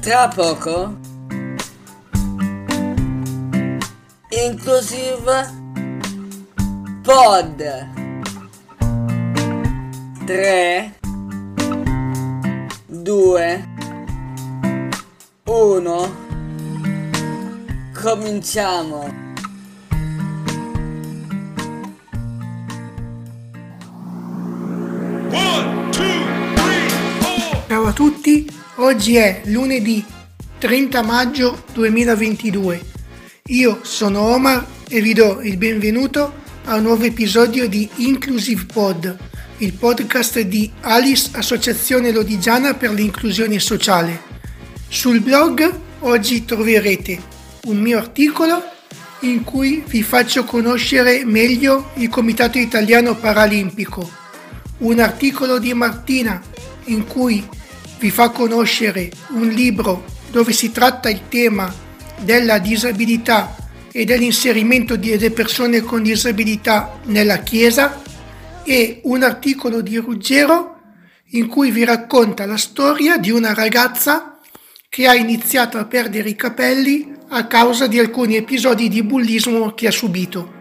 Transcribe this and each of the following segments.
tra poco. Inclusive Pod. 3 2 1 Cominciamo. Ciao a tutti, oggi è lunedì 30 maggio 2022. Io sono Omar e vi do il benvenuto a un nuovo episodio di Inclusive Pod, il podcast di Alice Associazione Lodigiana per l'inclusione sociale. Sul blog oggi troverete un mio articolo in cui vi faccio conoscere meglio il Comitato Italiano Paralimpico, un articolo di Martina in cui vi fa conoscere un libro dove si tratta il tema della disabilità e dell'inserimento delle persone con disabilità nella Chiesa e un articolo di Ruggero in cui vi racconta la storia di una ragazza che ha iniziato a perdere i capelli a causa di alcuni episodi di bullismo che ha subito.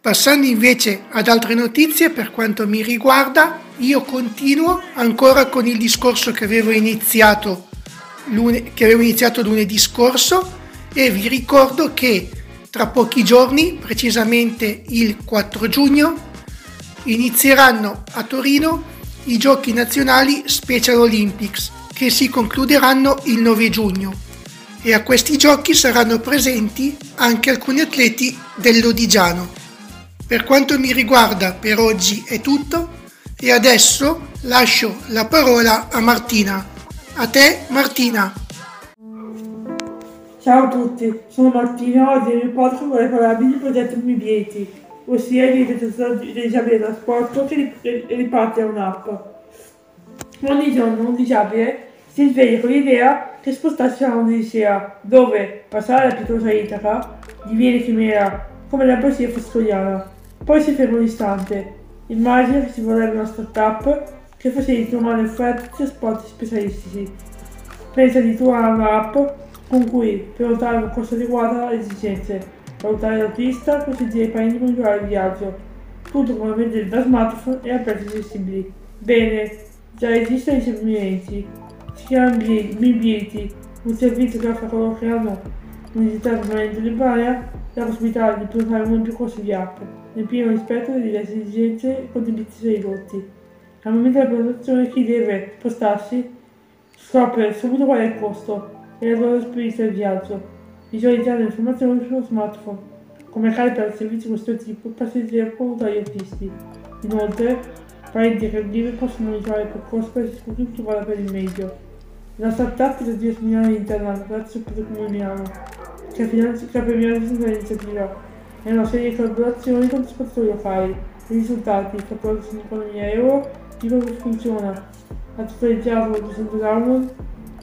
Passando invece ad altre notizie per quanto mi riguarda, io continuo ancora con il discorso che avevo iniziato, lune- che avevo iniziato lunedì scorso e vi ricordo che tra pochi giorni, precisamente il 4 giugno, inizieranno a Torino i giochi nazionali Special Olympics che si concluderanno il 9 giugno e a questi giochi saranno presenti anche alcuni atleti dell'Odigiano. Per quanto mi riguarda per oggi è tutto e adesso lascio la parola a Martina. A te Martina. Ciao a tutti, sono Martina, oggi nel podcast vorrei parlarvi del progetto Mibieti, ossia di realizzazione dei disabili da sport che riparte a un'app. Ogni giorno un disabile si sveglia con l'idea che spostarsi a un'odissea, dove passare la pietosa Itaca diviene chimera, come la poesia foscoliana. Poi si ferma un istante. Immagina che si vorrebbe una startup che facilita una offerta di trasporti specialistici. Pensa di trovare un'app con cui prenotare un corso adeguato alle esigenze, valutare l'autista, consigliare ai parenti di migliorare il viaggio. Tutto come vedere da smartphone e a prezzi accessibili. Bene, già esistono i servimenti. Si chiama Bibieti, un servizio che offre a coloro che hanno un'identità permanente temporanea la possibilità di prenotare uno più corsi di app nel pieno rispetto delle esigenze e contenuti ridotti. Al momento della prenotazione chi deve spostarsi scopre subito qual è il costo e la durata prevista del viaggio, visualizzando informazioni sullo smartphone. Come accade per servizi di questo tipo, passeggeri e artisti. Inoltre, parenti e caregiver possono monitorare il percorso per scoprire chi vada per il meglio. La startup è di Milano Internet grazie al Comune Milano, che ha premiato questa iniziativa e una serie di collaborazioni con trasportatori locali. I risultati, fatturato 5.000 euro, dico che funziona. Ha totalizzato 200 download,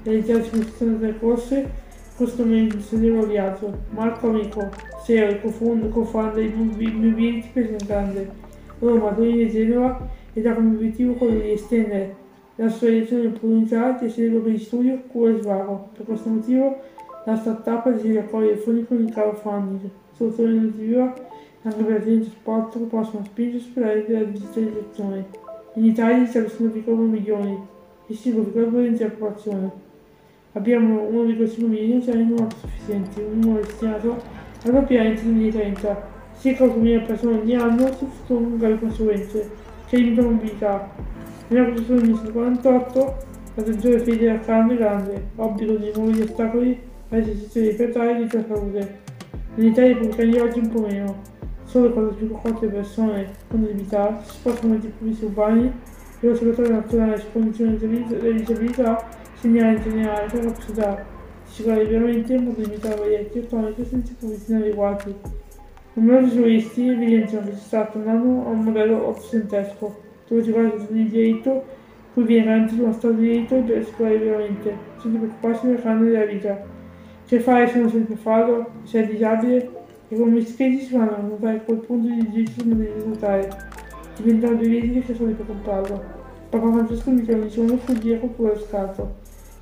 realizzato 53 corse, costo meno di 6 euro viaggio. Marco Amico, CEO e co-founder di Mobility Presidente Grande, Roma, Torino Genova ed ha come obiettivo quello di estendere la sua edizione di opportunità di essere per gli studio, cura e svago. Per questo motivo la startup desidera accogliere fondi con il crowdfunding soluzione innovativa anche per aziende di sport che possono spingersi per la digitalizzazione. In Italia ci sono 0,1 milioni di 5,2 di popolazione. Abbiamo 1,5 milioni di anziani non autosufficienti, un numero destinato al proprio entro nel 2030. Circa 8.000 persone ogni anno soffrono gravi conseguenze che limitano la mobilità. Nella Costituzione del 1948 la tensione fede carne grande, obbligo di nuovi ostacoli all'esercizio dei proprietari di tutta salute. In Italia i pubblicani oggi un po' meno, solo quando più quante persone con disabilità si spostano mezzi pubblici urbani e l'osservatorio nazionale su condizioni delle disabilità segnala in generale la capacità di circolare liberamente in modo limitato agli elettronici e senza pubblici inadeguati. Numerosi giuristi evidenziano che si sta tornando a un modello ottocentesco, dove si basa sul diritto cui viene garantito uno stato di diritto per circolare liberamente, senza preoccuparsi delle canne della vita. Se non sempre farlo, se è disabile? E come spesi si fanno a notare quel punto di diritto non devi risultare, diventando evidenti che sono per comprarlo. Papa Francesco mi chiama dicendo fuggire oppure lo scarto.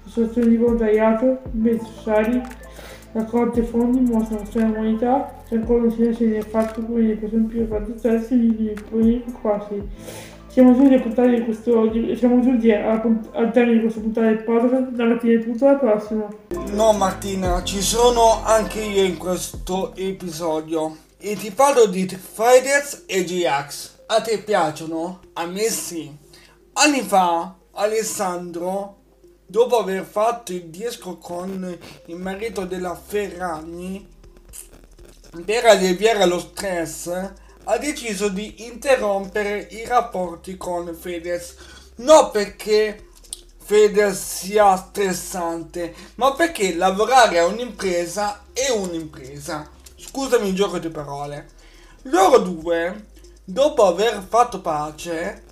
associazioni di volontariato, impegni sociali, raccolte fondi mostrano la sua umanità, c'è ancora un silenzio nel fatto come le persone più fantastiche di poi quasi. Siamo giunti a puntare di questo, siamo giunti al termine di questa puntata del podcast, da mattina è tutto, alla prossima. No Martina, ci sono anche io in questo episodio e ti parlo di Fedez e GX. A te piacciono? A me sì. Anni fa Alessandro, dopo aver fatto il disco con il marito della Ferragni, per alleviare lo stress, ha deciso di interrompere i rapporti con Fedez. Non perché Fedez sia stressante, ma perché lavorare a un'impresa è un'impresa. Scusami il gioco di parole. Loro due, dopo aver fatto pace,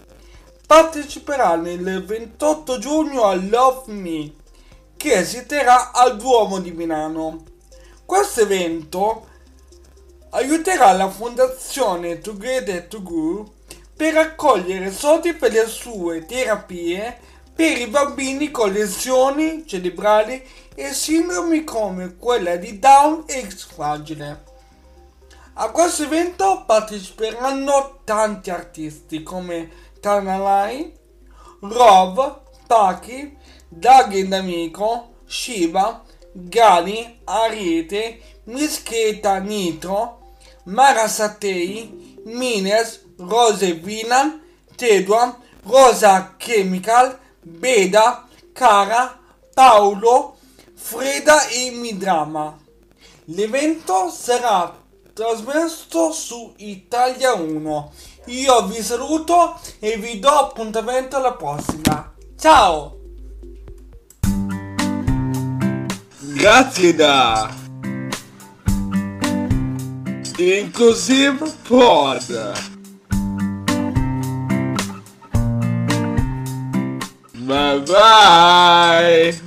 parteciperanno il 28 giugno a Love Me, che si terrà al Duomo di Milano. Questo evento aiuterà la fondazione Together to Go per raccogliere soldi per le sue terapie per i bambini con lesioni cerebrali e sindromi come quella di Down e X fragile. A questo evento parteciperanno tanti artisti come Tanalai, Rob, Paki, Daggy D'Amico, Shiba, Gali, Ariete, Mischeta Nitro, Mara Satei, Mines, Rose Vinan, Tedua, Rosa Chemical, Beda, Cara, Paolo, Freda e Midrama. L'evento sarà trasmesso su Italia 1. Io vi saluto e vi do appuntamento alla prossima. Ciao! Grazie da Inclusive Pod. Bye bye.